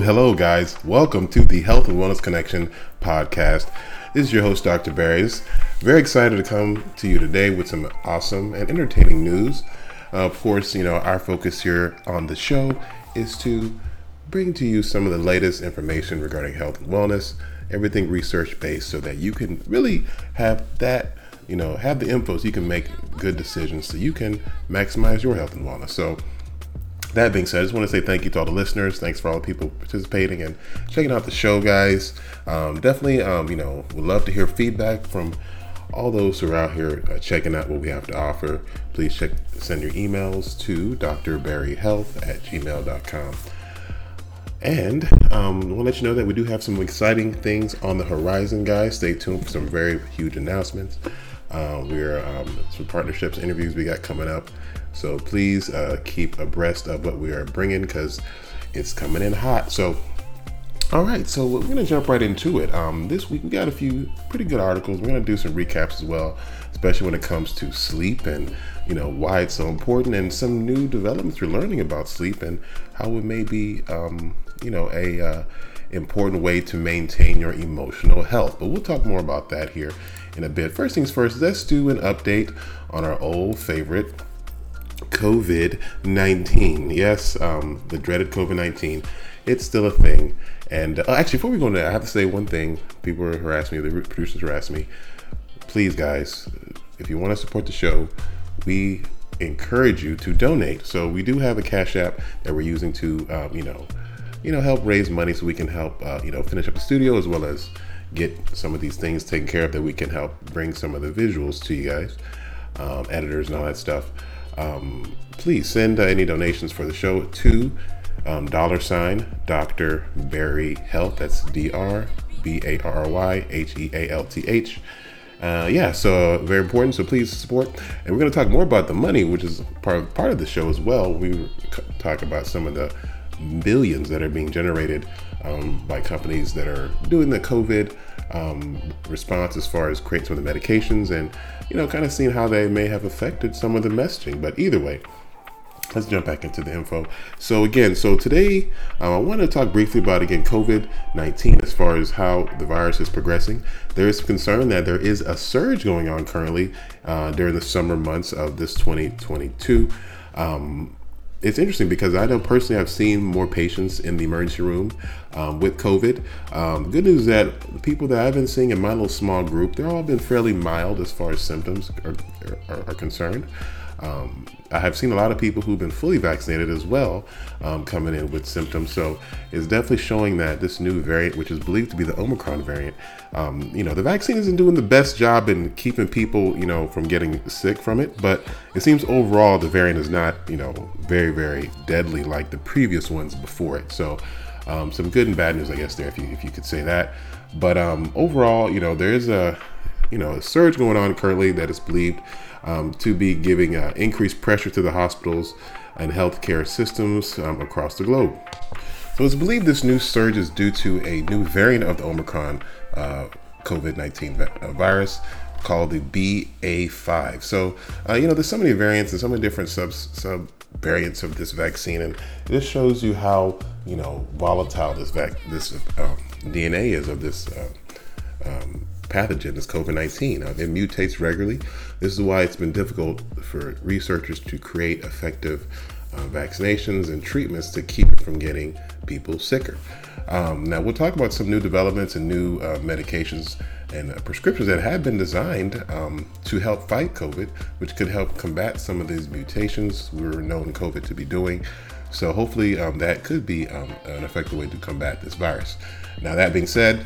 Hello, guys. Welcome to the Health and Wellness Connection podcast. This is your host, Dr. Barrys. Very excited to come to you today with some awesome and entertaining news. Uh, of course, you know, our focus here on the show is to bring to you some of the latest information regarding health and wellness, everything research based, so that you can really have that, you know, have the info so you can make good decisions so you can maximize your health and wellness. So, that being said, I just want to say thank you to all the listeners. Thanks for all the people participating and checking out the show, guys. Um, definitely, um, you know, would love to hear feedback from all those who are out here uh, checking out what we have to offer. Please check, send your emails to drbarryhealth at gmail.com. And um, I want to let you know that we do have some exciting things on the horizon, guys. Stay tuned for some very huge announcements. Uh, we're um, some partnerships, interviews we got coming up. So please uh, keep abreast of what we are bringing because it's coming in hot. So, all right, so we're gonna jump right into it. Um, this week we got a few pretty good articles. We're gonna do some recaps as well, especially when it comes to sleep and you know why it's so important and some new developments we're learning about sleep and how it may be um, you know a uh, important way to maintain your emotional health. But we'll talk more about that here in a bit. First things first, let's do an update on our old favorite COVID 19. Yes, um, the dreaded COVID 19. It's still a thing. And uh, actually, before we go into that, I have to say one thing. People are harassing me, the producers harass me. Please, guys, if you want to support the show, we encourage you to donate. So we do have a Cash App that we're using to, um, you know, you know, help raise money so we can help, uh, you know, finish up the studio as well as get some of these things taken care of that we can help bring some of the visuals to you guys, um, editors and all that stuff um, please send uh, any donations for the show to um, dollar sign Dr. Barry Health. That's D R B A R R Y H E A L T H. Uh, yeah, so uh, very important. So please support, and we're going to talk more about the money, which is part of, part of the show as well. We talk about some of the billions that are being generated um, by companies that are doing the COVID um, response as far as creating some of the medications and, you know, kind of seeing how they may have affected some of the messaging. But either way, let's jump back into the info. So again, so today um, I want to talk briefly about again COVID-19 as far as how the virus is progressing. There is concern that there is a surge going on currently uh, during the summer months of this 2022. Um, it's interesting because I know personally I've seen more patients in the emergency room um, with COVID. Um, good news is that the people that I've been seeing in my little small group, they're all been fairly mild as far as symptoms are, are, are concerned. Um, I have seen a lot of people who've been fully vaccinated as well um, coming in with symptoms. So it's definitely showing that this new variant, which is believed to be the Omicron variant, um, you know, the vaccine isn't doing the best job in keeping people, you know, from getting sick from it. But it seems overall the variant is not, you know, very, very deadly like the previous ones before it. So um, some good and bad news, I guess, there, if you, if you could say that. But um, overall, you know, there is a, you know, a surge going on currently that is believed um, to be giving uh, increased pressure to the hospitals and healthcare systems um, across the globe. So it's believed this new surge is due to a new variant of the Omicron uh, COVID 19 uh, virus called the BA5. So, uh, you know, there's so many variants and so many different sub, sub variants of this vaccine, and this shows you how, you know, volatile this, vac- this um, DNA is of this uh, um, pathogen, is COVID 19. Uh, it mutates regularly. This is why it's been difficult for researchers to create effective uh, vaccinations and treatments to keep from getting people sicker. Um, now, we'll talk about some new developments and new uh, medications and uh, prescriptions that have been designed um, to help fight COVID, which could help combat some of these mutations we are known COVID to be doing. So hopefully um, that could be um, an effective way to combat this virus. Now that being said,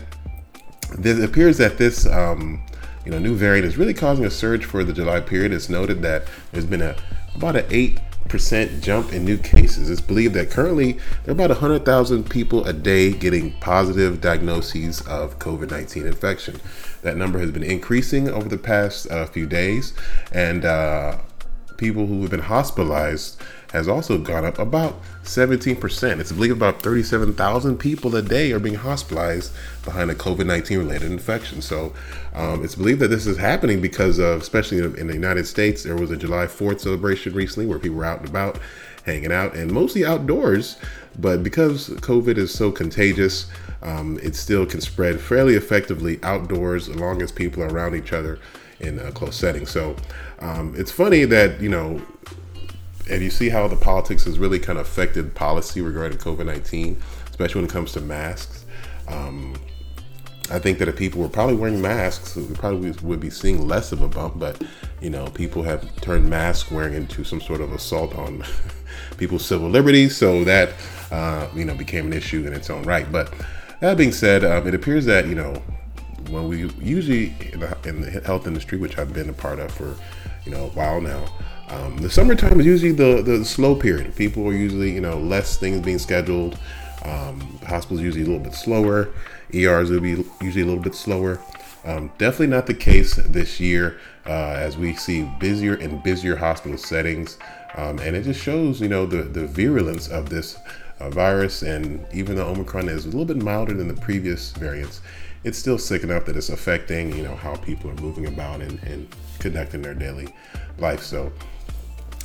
it appears that this um, you know new variant is really causing a surge for the July period. It's noted that there's been a about an eight percent jump in new cases. It's believed that currently there are about 100,000 people a day getting positive diagnoses of COVID 19 infection. That number has been increasing over the past uh, few days, and uh, people who have been hospitalized has also gone up about 17%. It's believed about 37,000 people a day are being hospitalized behind a COVID 19 related infection. So um, it's believed that this is happening because of, especially in the United States, there was a July 4th celebration recently where people were out and about hanging out and mostly outdoors. But because COVID is so contagious, um, it still can spread fairly effectively outdoors as long as people are around each other in a close setting. So um, it's funny that, you know, and you see how the politics has really kind of affected policy regarding COVID 19, especially when it comes to masks. Um, I think that if people were probably wearing masks, we probably would be seeing less of a bump. But you know, people have turned mask wearing into some sort of assault on people's civil liberties, so that uh, you know became an issue in its own right. But that being said, um, it appears that you know when we usually in the, in the health industry, which I've been a part of for you know a while now. Um, the summertime is usually the, the slow period. People are usually, you know, less things being scheduled. Um, hospitals usually a little bit slower. ERs will be usually a little bit slower. Um, definitely not the case this year uh, as we see busier and busier hospital settings. Um, and it just shows, you know, the, the virulence of this uh, virus. And even though Omicron is a little bit milder than the previous variants, it's still sick enough that it's affecting, you know, how people are moving about and, and conducting their daily life. So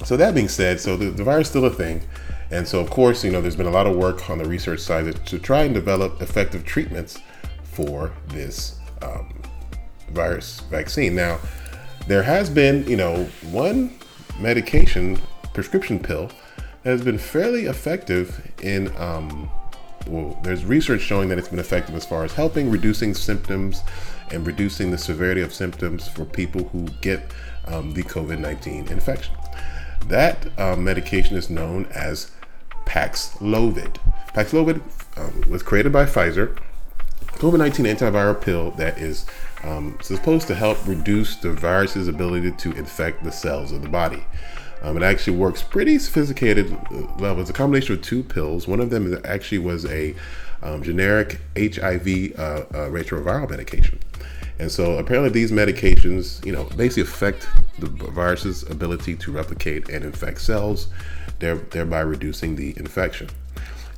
so that being said, so the, the virus is still a thing. And so, of course, you know, there's been a lot of work on the research side to, try and develop effective treatments for this um, virus vaccine. Now, there has been, you know, one medication, prescription pill, that has been fairly effective in, um, well, there's research showing that it's been effective as far as helping reducing symptoms and reducing the severity of symptoms for people who get um, the COVID 19 infection. That uh, medication is known as Paxlovid. Paxlovid um, was created by Pfizer, COVID 19 antiviral pill that is um, supposed to help reduce the virus's ability to infect the cells of the body. Um, it actually works pretty sophisticated uh, level. It's a combination of two pills. One of them actually was a um, generic HIV uh, uh, retroviral medication. And so apparently these medications, you know, basically affect the virus's ability to replicate and infect cells, thereby reducing the infection.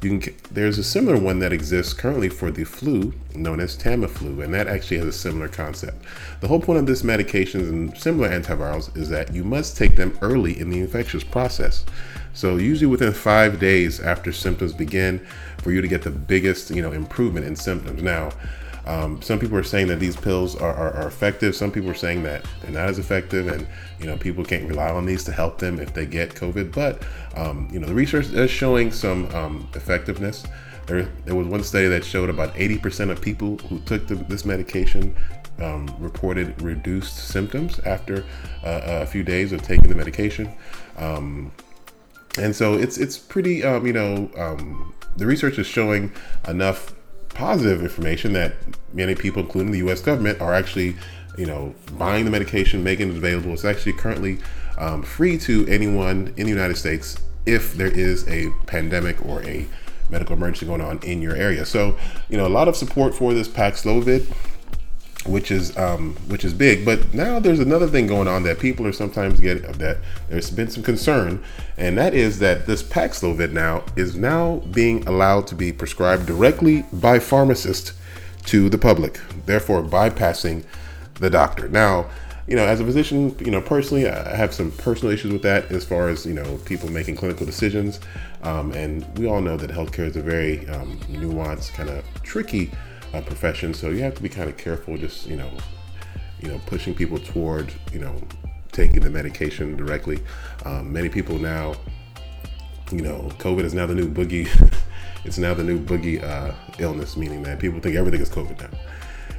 Can, there's a similar one that exists currently for the flu, known as Tamiflu, and that actually has a similar concept. The whole point of this medications and similar antivirals is that you must take them early in the infectious process. So usually within five days after symptoms begin, for you to get the biggest, you know, improvement in symptoms. Now, um, some people are saying that these pills are, are, are, effective. Some people are saying that they're not as effective, and you know people can't rely on these to help them if they get COVID. But um, you know the research is showing some um, effectiveness. There, there was one study that showed about 80% of people who took the, this medication um, reported reduced symptoms after uh, a few days of taking the medication. Um, and so it's it's pretty um, you know the research is showing enough positive information that many people, including the U.S. government, are actually, you know, buying the medication, making it available. It's actually currently um, free to anyone in the United States if there is a pandemic or a medical emergency going on in your area. So, you know, a lot of support for this Paxlovid which is um, which is big. But now there's another thing going on that people are sometimes getting that there's been some concern, and that is that this Paxlovid now is now being allowed to be prescribed directly by pharmacists to the public, therefore bypassing the doctor. Now, you know, as a physician, you know, personally, I have some personal issues with that as far as you know people making clinical decisions, um, and we all know that healthcare is a very um, nuanced, kind of tricky uh, profession. So you have to be kind of careful, just you know, you know, pushing people toward you know taking the medication directly. Um, many people now, you know, COVID is now the new boogie. it's now the new boogie uh, illness, meaning that people think everything is COVID now.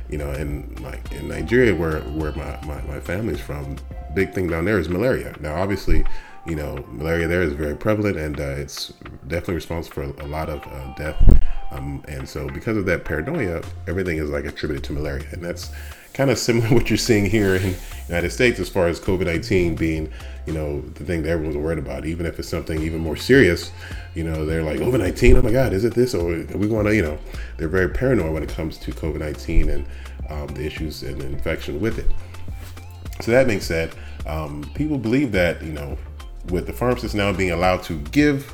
You know, and like in Nigeria, where where my, my, my family's from, big thing down there is malaria. Now, obviously, you know, malaria there is very prevalent and uh, it's definitely responsible for a, lot of uh, death. Um, and so, because of that paranoia, everything is like attributed to malaria, and that's kind of similar to what you're seeing here in the United States as far as COVID 19 being, you know, the thing that everyone's worried about. Even if it's something even more serious, you know, they're like, COVID 19, oh my God, is it this? Or we want to, you know, they're very paranoid when it comes to COVID 19 and um, the issues and the infection with it. So, that being said, um, people believe that, you know, with the pharmacists now being allowed to give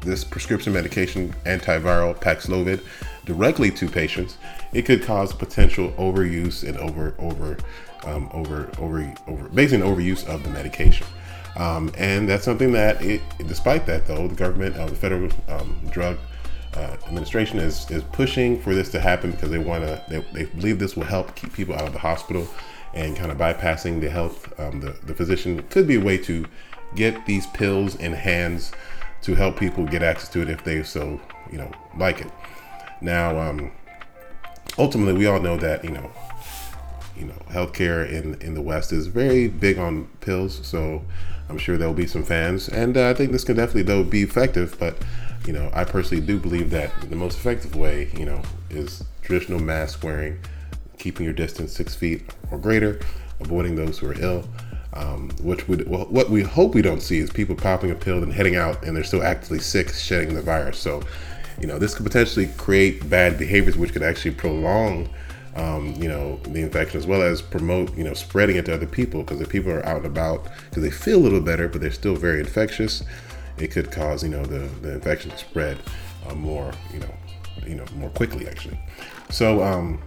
this prescription medication, antiviral Paxlovid, directly to patients, it could cause potential overuse and over over um, over over over basically an overuse of the medication. Um, and that's something that, it, despite that though, the government, uh, the federal um, drug uh, administration is is pushing for this to happen because they want to. They, they, believe this will help keep people out of the hospital and kind of bypassing the health. Um, the the physician could be a way to get these pills in hands to help people get access to it if they so you know like it. Now, um, ultimately, we all know that you know, you know, healthcare in in the West is very big on pills. So I'm sure there will be some fans, and uh, I think this can definitely though be effective. But you know, I personally do believe that the most effective way, you know, is traditional mask wearing, keeping your distance six feet or greater, avoiding those who are ill. Um, which would well, what we hope we don't see is people popping a pill and heading out and they're still actively sick, shedding the virus. So, you know, this could potentially create bad behaviors, which could actually prolong, um, you know, the infection as well as promote, you know, spreading it to other people. Because if people are out and about because they feel a little better, but they're still very infectious, it could cause, you know, the, the infection to spread uh, more, you know, you know, more quickly actually. So, um,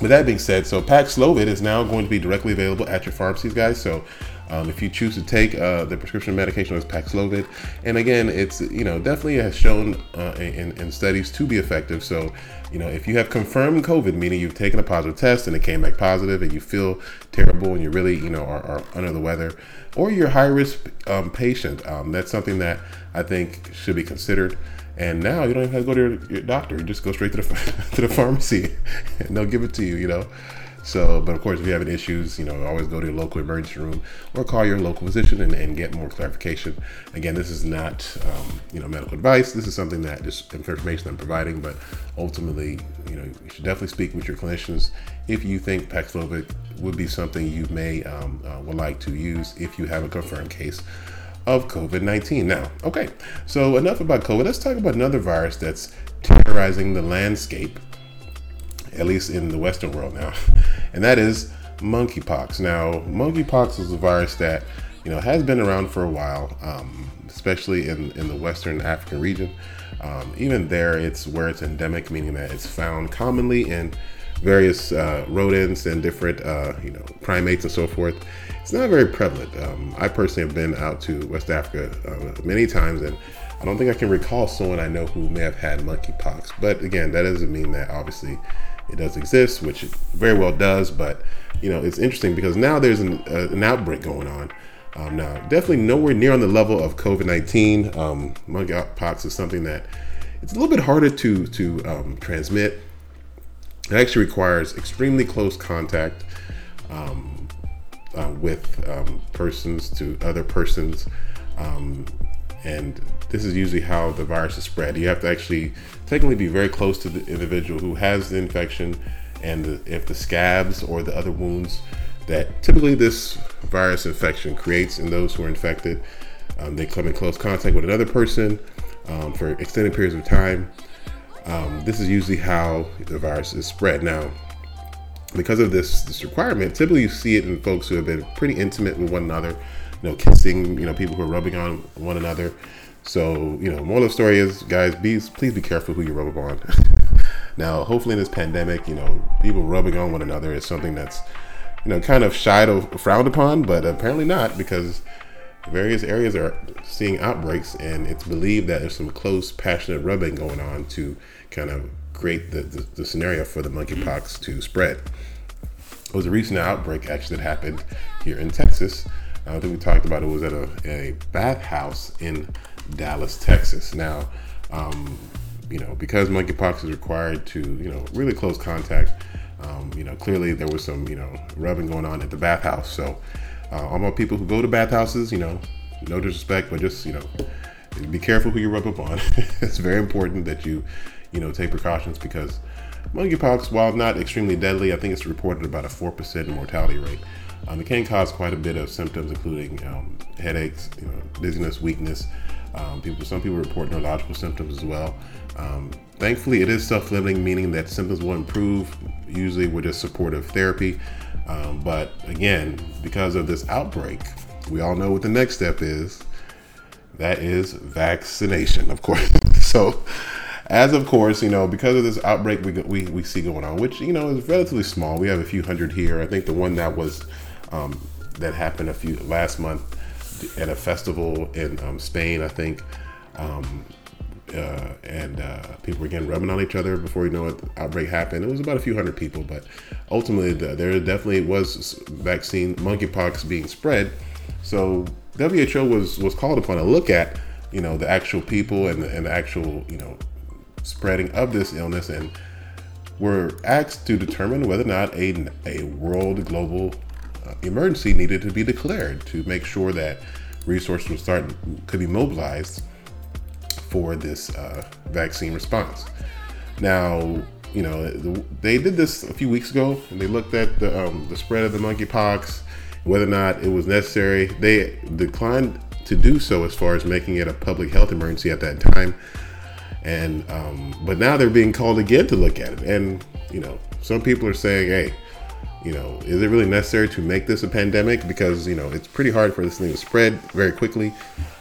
with that being said, so Paxlovid is now going to be directly available at your pharmacies, guys. So um, if you choose to take uh, the prescription medication with Paxlovid, and again, it's you know definitely has shown uh, in, in, studies to be effective. So you know if you have confirmed COVID, meaning you've taken a positive test and it came back positive, and you feel terrible and you really you know are, are under the weather, or you're high risk um, patient, um, that's something that I think should be considered. And now you don't even have to go to your, your doctor. You just go straight to the to the pharmacy, and they'll give it to you. You know. So, but of course, if you have any issues, you know, always go to your local emergency room or call your local physician and, and get more clarification. Again, this is not, um, you know, medical advice. This is something that just information I'm providing, but ultimately, you know, you should definitely speak with your clinicians if you think Paxlovid would be something you may um, uh, would like to use if you have a confirmed case of COVID 19. Now, okay, so enough about COVID. Let's talk about another virus that's terrorizing the landscape, at least in the Western world now, and that is monkeypox. Now, monkeypox is a virus that you know has been around for a while, um, especially in, in the Western African region. Um, even there, it's where it's endemic, meaning that it's found commonly in various uh, rodents and different uh, you know primates and so forth it's not very prevalent. Um, I personally have been out to West Africa uh, many times, and I don't think I can recall someone I know who may have had monkeypox. But again, that doesn't mean that obviously it does exist, which it very well does. But you know, it's interesting because now there's an, uh, an outbreak going on. Um, now, definitely nowhere near on the level of COVID 19. Um, monkeypox is something that it's a little bit harder to to um, transmit. It actually requires extremely close contact. Um, uh, with um, persons to other persons. Um, and this is usually how the virus is spread. You have to actually technically be very close to the individual who has the infection, and the, if the scabs or the other wounds that typically this virus infection creates in those who are infected, um, they come in close contact with another person um, for extended periods of time. Um, this is usually how the virus is spread. Now, because of this this requirement, typically you see it in folks who have been pretty intimate with one another, you know, kissing, you know, people who are rubbing on one another. So, you know, moral of the story is, guys, be please be careful who you rub on. now, hopefully in this pandemic, you know, people rubbing on one another is something that's, you know, kind of shied or frowned upon, but apparently not because various areas are seeing outbreaks, and it's believed that there's some close, passionate rubbing going on to kind of create the, the, the scenario for the monkeypox to spread. It was a recent outbreak actually that happened here in Texas. I think we talked about it was at a, a bathhouse in Dallas, Texas. Now, um, you know, because monkeypox is required to, you know, really close contact, um, you know, clearly there was some, you know, rubbing going on at the bathhouse. So, uh, all my people who go to bathhouses, you know, no disrespect, but just you know, be careful who you rub up on. it's very important that you, you know, take precautions because monkeypox, while not extremely deadly, I think it's reported about a four percent mortality rate. Um, it can cause quite a bit of symptoms, including um, headaches, you know, dizziness, weakness. Um, people, some people report neurological symptoms as well. Thankfully, it is self-limiting, meaning that symptoms will improve usually with just supportive therapy. Um, but again, because of this outbreak, we all know what the next step is. That is vaccination, of course. so, as of course, you know, because of this outbreak we, we, we see going on, which, you know, is relatively small. We have a few hundred here. I think the one that was, um, that happened a few last month at a festival in um, Spain, I think. Um, uh, and uh, people were again rubbing on each other before you know it, outbreak happened. It was about a few hundred people, but ultimately the, there definitely was vaccine monkeypox being spread. So WHO was was called upon to look at you know the actual people and the, and the actual you know spreading of this illness and were asked to determine whether or not a, a world global uh, emergency needed to be declared to make sure that resources would start could be mobilized for this uh, vaccine response. Now, you know, they did this a few weeks ago, and they looked at the, um, the spread of the monkeypox, whether or not it was necessary. They declined to do so as far as making it a public health emergency at that time. And um, but now they're being called again to look at it, and you know, some people are saying, hey, you know, is it really necessary to make this a pandemic? Because you know, it's pretty hard for this thing to spread very quickly.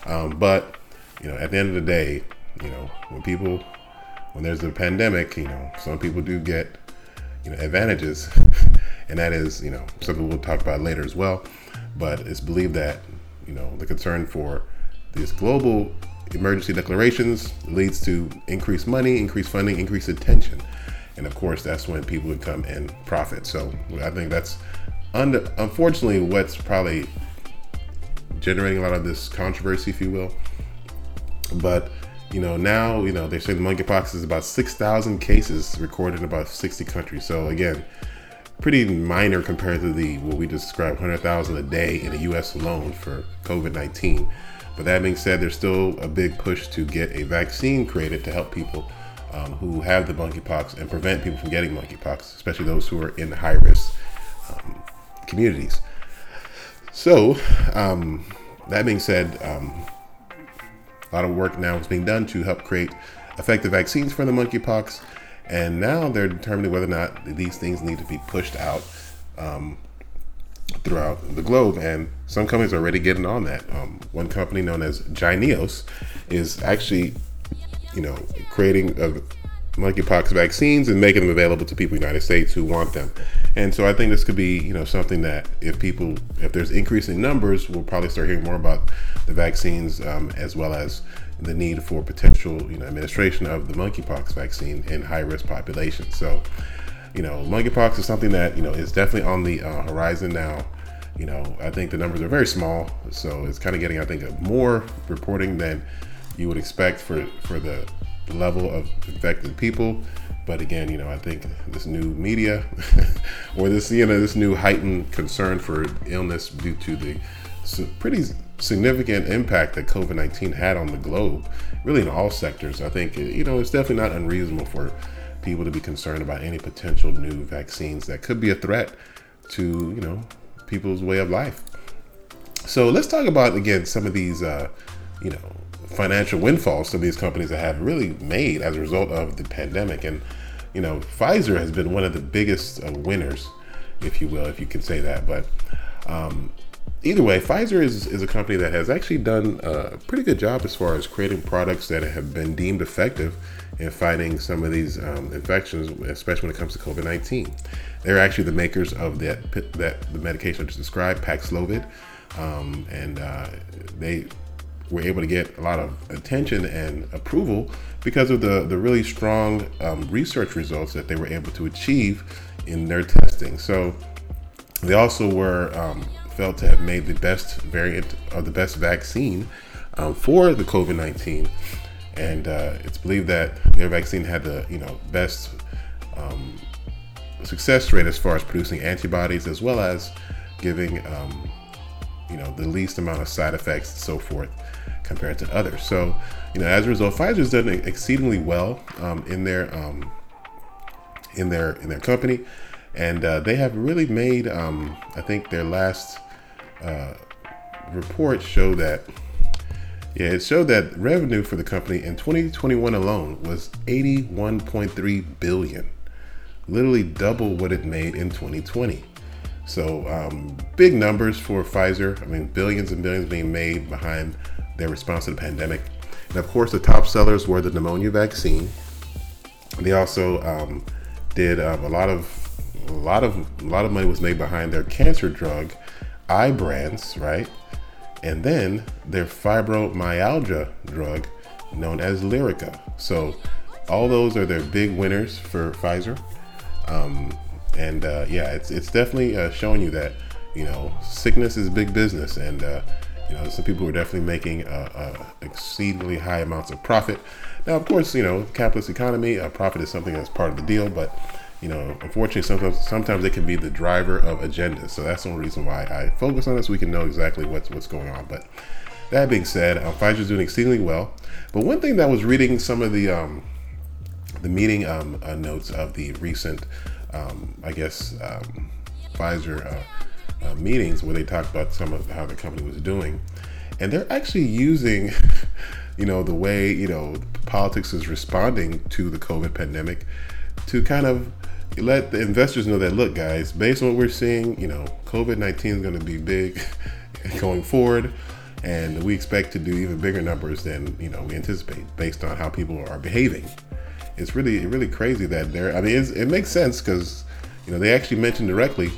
Um, but you know, at the end of the day, you know, when people, when there's a pandemic, you know, some people do get, you know, advantages, and that is, you know, something we'll talk about later as well. But it's believed that, you know, the concern for these global emergency declarations leads to increased money, increased funding, increased attention. And of course, that's when people would come and profit. So I think that's under, unfortunately what's probably generating a lot of this controversy, if you will. But you know now you know they say the monkeypox is about 6,000 cases recorded in about 60 countries. So again, pretty minor compared to the what we described 100,000 a day in the U.S. alone for COVID-19. But that being said, there's still a big push to get a vaccine created to help people um, who have the monkeypox and prevent people from getting monkeypox, especially those who are in high risk um, communities. So, um, that being said, um, a lot of work now is being done to help create effective vaccines for the monkeypox, and now they're determining whether or not these things need to be pushed out um, throughout the globe. And some companies are already getting on that. Um, one company known as Jynneos is actually, you know, creating a monkeypox vaccines and making them available to people in the United States who want them. And so I think this could be, you know, something that if people, if there's increasing numbers, we'll probably start hearing more about the vaccines um, as well as the need for potential, you know, administration of the monkeypox vaccine in high risk populations. So, you know, monkeypox is something that, you know, is definitely on the uh, horizon now. You know, I think the numbers are very small, so it's kind of getting, I think, more reporting than you would expect for for the level of infected people. But again, you know, I think this new media or this, you know, this new heightened concern for illness due to the pretty significant impact that COVID 19 had on the globe, really in all sectors. I think, you know, it's definitely not unreasonable for people to be concerned about any potential new vaccines that could be a threat to, you know, people's way of life. So let's talk about, again, some of these, uh, you know, financial windfalls of these companies that have really made as a result of the pandemic. And, you know, Pfizer has been one of the biggest uh, winners, if you will, if you can say that. But um, either way, Pfizer is, is a company that has actually done a pretty good job as far as creating products that have been deemed effective in fighting some of these um, infections, especially when it comes to COVID 19. They're actually the makers of that, that the medication I just described, Paxlovid. Um, and uh, they were able to get a lot of attention and approval because of the, the really strong um, research results that they were able to achieve in their testing. So they also were um, felt to have made the best variant of the best vaccine um, for the COVID 19. And uh, it's believed that their vaccine had the you know best um, success rate as far as producing antibodies as well as giving um, you know the least amount of side effects and so forth compared to others. So, you know, as a result, Pfizer's done exceedingly well um, in their um, in their in their company, and uh, they have really made. Um, I think their last uh, report showed that. Yeah, it showed that revenue for the company in 2021 alone was 81.3 billion, literally double what it made in 2020. So um, big numbers for Pfizer. I mean, billions and billions being made behind their response to the pandemic. And of course, the top sellers were the pneumonia vaccine. They also um, did um, a lot of a lot of a lot of money was made behind their cancer drug, Ibrance, right? And then their fibromyalgia drug, known as Lyrica. So all those are their big winners for Pfizer. Um, and uh, yeah, it's it's definitely uh, showing you that you know sickness is big business, and uh, know some people are definitely making uh, uh, exceedingly high amounts of profit. Now, of course, you know capitalist economy, uh, profit is something that's part of the deal, but you know, unfortunately, sometimes sometimes it can be the driver of agendas. So that's the only reason why I focus on this. We can know exactly what's what's going on. But that being said, um, Pfizer's doing exceedingly well. But one thing that was reading some of the um, the meeting um, uh, notes of the recent um, I guess, um, Pfizer uh, meetings where they talked about some of how the company was doing. And they're actually using, you know, the way, you know, politics is responding to the COVID pandemic to kind of let the investors know that, look, guys, based on what we're seeing, you know, COVID 19 is going to be big going forward. And we expect to do even bigger numbers than, you know, we anticipate based on how people are behaving it's really really crazy that they're. I mean, it makes sense because you know they actually mentioned directly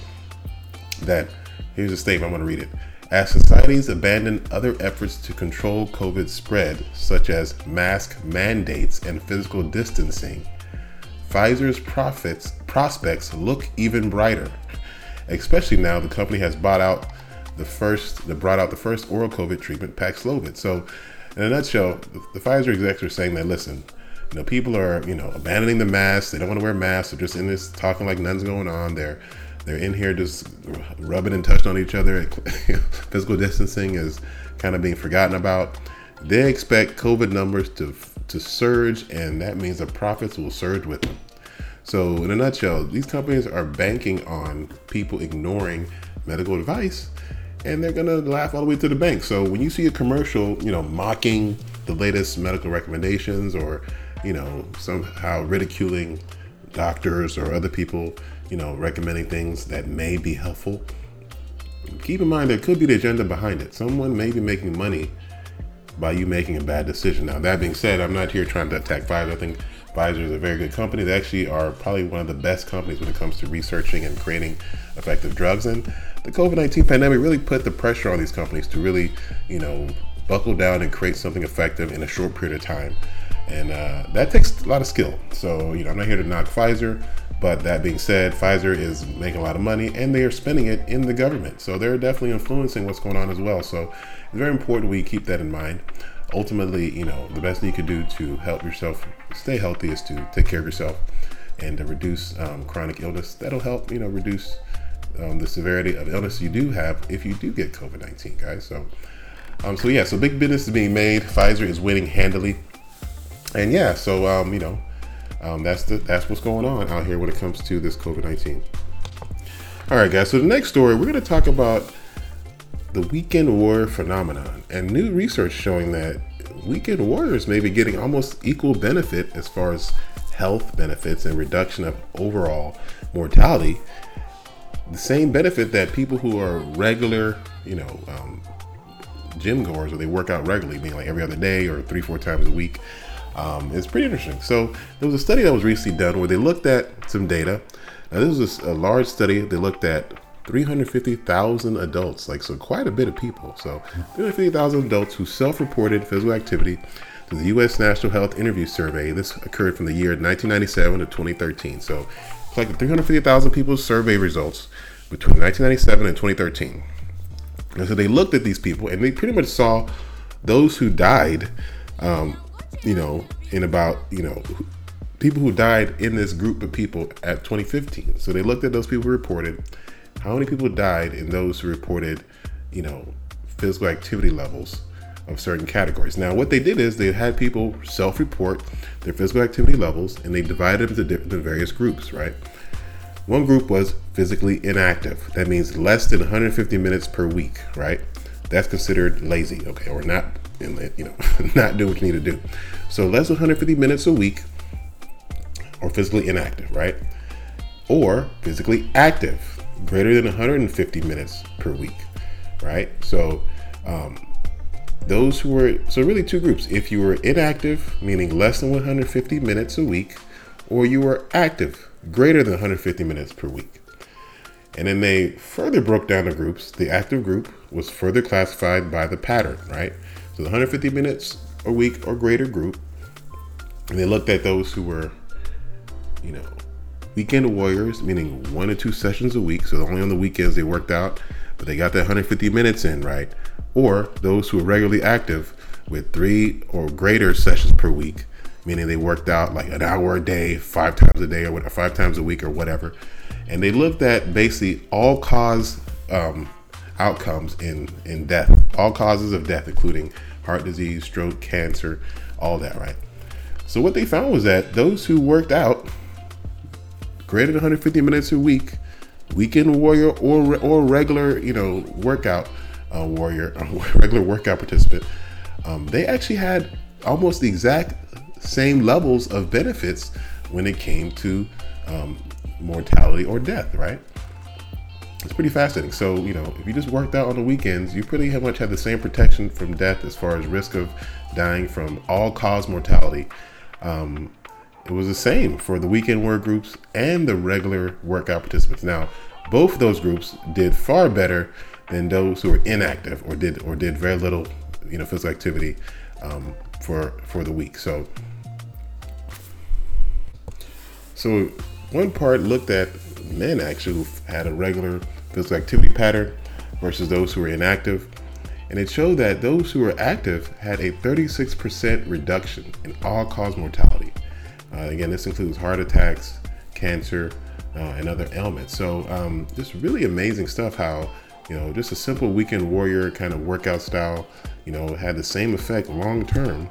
that here's a statement. I'm going to read it. As societies abandon other efforts to control COVID spread, such as mask mandates and physical distancing, Pfizer's profits prospects look even brighter. Especially now the company has bought out the first, that brought out the first oral COVID treatment, Paxlovid. So, in a nutshell, the Pfizer execs are saying that listen, you know, people are, you know, abandoning the masks. They don't want to wear masks. They're just in this talking like nothing's going on. They're they're in here just rubbing and touching on each other. Physical distancing is kind of being forgotten about. They expect COVID numbers to to surge, and that means the profits will surge with them. So, in a nutshell, these companies are banking on people ignoring medical advice, and they're gonna laugh all the way to the bank. So, when you see a commercial, you know, mocking the latest medical recommendations or you know, somehow ridiculing doctors or other people, you know, recommending things that may be helpful. Keep in mind there could be the agenda behind it. Someone may be making money by you making a bad decision. Now, that being said, I'm not here trying to attack Pfizer. I think Pfizer is a very good company. They actually are probably one of the best companies when it comes to researching and creating effective drugs. And the COVID 19 pandemic really put the pressure on these companies to really, you know, buckle down and create something effective in a short period of time and uh, that takes a lot of skill. So you know, I'm not here to knock Pfizer, but that being said, Pfizer is making a lot of money and they are spending it in the government. So they're definitely influencing what's going on as well. So it's very important we keep that in mind. Ultimately, you know, the best thing you can do to help yourself stay healthy is to take care of yourself and to reduce um, chronic illness. That'll help, you know, reduce um, the severity of illness you do have if you do get COVID 19, guys. So, um, so yeah, so big business is being made. Pfizer is winning handily and yeah, so um, you know, um, that's the that's what's going on out here when it comes to this COVID nineteen. All right, guys. So the next story we're going to talk about the weekend warrior phenomenon and new research showing that weekend warriors may be getting almost equal benefit as far as health benefits and reduction of overall mortality. The same benefit that people who are regular, you know, um, gym goers or they work out regularly, being like every other day or three, four times a week, um, it's pretty interesting. So there was a study that was recently done where they looked at some data. Now this was a large study. They looked at 350,000 adults, like so quite a bit of people. So 350,000 adults who self-reported physical activity to the U.S. National Health Interview Survey. This occurred from the year 1997 to 2013. So collected 350,000 people's survey results between 1997 and 2013. And so they looked at these people and they pretty much saw those who died um, you know, in about, you know, people who died in this group of people at 2015. So they looked at those people reported how many people died in those who reported, you know, physical activity levels of certain categories. Now, what they did is they had people self report their physical activity levels and they divided them into, into various groups, right? One group was physically inactive. That means less than 150 minutes per week, right? That's considered lazy, okay, or not, you know, not do what you need to do. So less than 150 minutes a week, or physically inactive, right? Or physically active, greater than 150 minutes per week, right? So um, those who were so really two groups. If you were inactive, meaning less than 150 minutes a week, or you were active, greater than 150 minutes per week. And then they further broke down the groups. The active group was further classified by the pattern, right? So the 150 minutes a week or greater group. And they looked at those who were, you know, weekend warriors, meaning one or two sessions a week. So only on the weekends they worked out, but they got that 150 minutes in, right? Or those who are regularly active with three or greater sessions per week, meaning they worked out like an hour a day, five times a day, or whatever, five times a week, or whatever and they looked at basically all cause um, outcomes in in death, all causes of death, including heart disease, stroke, cancer, all that, right? So what they found was that those who worked out greater than 150 minutes a week, weekend warrior or or regular, you know, workout uh, warrior, regular workout participant, um, they actually had almost the exact same levels of benefits when it came to um, mortality or death, right? It's pretty fascinating. So, you know, if you just worked out on the weekends, you pretty much had the same protection from death as far as risk of dying from all cause mortality. Um, it was the same for the weekend work groups and the regular workout participants. Now, both those groups did far better than those who were inactive or did or did very little, you know, physical activity um, for for the week. So, so one part looked at men actually who had a regular physical activity pattern versus those who were inactive. And it showed that those who were active had a 36% reduction in all cause mortality. Uh, again, this includes heart attacks, cancer, uh, and other ailments. So, um, just really amazing stuff how, you know, just a simple weekend warrior kind of workout style, you know, had the same effect long term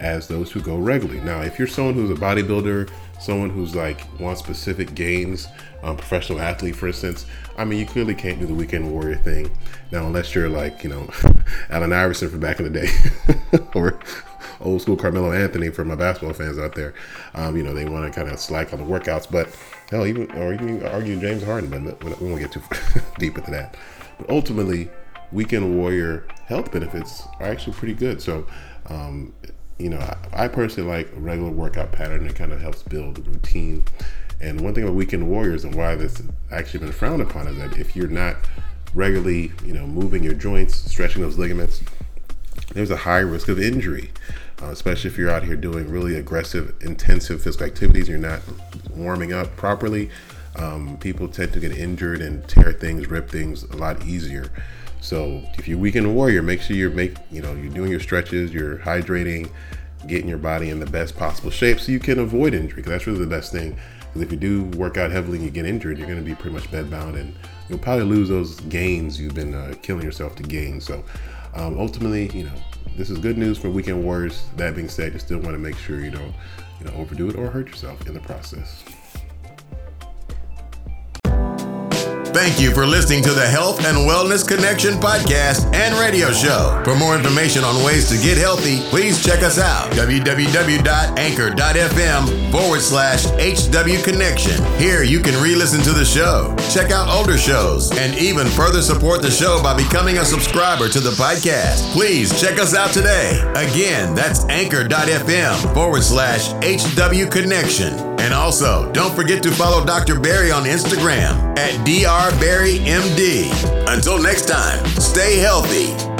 as those who go regularly. Now, if you're someone who's a bodybuilder, someone who's like wants specific gains, um, professional athlete, for instance, I mean, you clearly can't do the weekend warrior thing. Now, unless you're like, you know, Allen Iverson from back in the day, or old school Carmelo Anthony for my basketball fans out there. Um, you know, they want to kind of slack on the workouts, but hell, even or even argue James Harden, but we won't get too deep into that. But ultimately, weekend warrior health benefits are actually pretty good. So, um, you know, I, I personally like a regular workout pattern that kind of helps build routine. And one thing about weekend warriors and why this actually been frowned upon is that if you're not regularly, you know, moving your joints, stretching those ligaments, there's a high risk of injury, uh, especially if you're out here doing really aggressive, intensive physical activities. You're not warming up properly. Um, people tend to get injured and tear things, rip things a lot easier. So if you're weekend warrior, make sure you're make you know you're doing your stretches, you're hydrating, getting your body in the best possible shape so you can avoid injury. Because that's really the best thing. Because if you do work out heavily and you get injured, you're going to be pretty much bedbound and you'll probably lose those gains you've been uh, killing yourself to gain. So um, ultimately, you know, this is good news for weekend warriors. That being said, you still want to make sure you don't you know overdo it or hurt yourself in the process. Thank you for listening to the Health and Wellness Connection podcast and radio show. For more information on ways to get healthy, please check us out. www.anchor.fm forward slash HW Connection. Here you can re listen to the show, check out older shows, and even further support the show by becoming a subscriber to the podcast. Please check us out today. Again, that's anchor.fm forward slash HW Connection. And also, don't forget to follow Dr. Barry on Instagram at drbarrymd. Until next time, stay healthy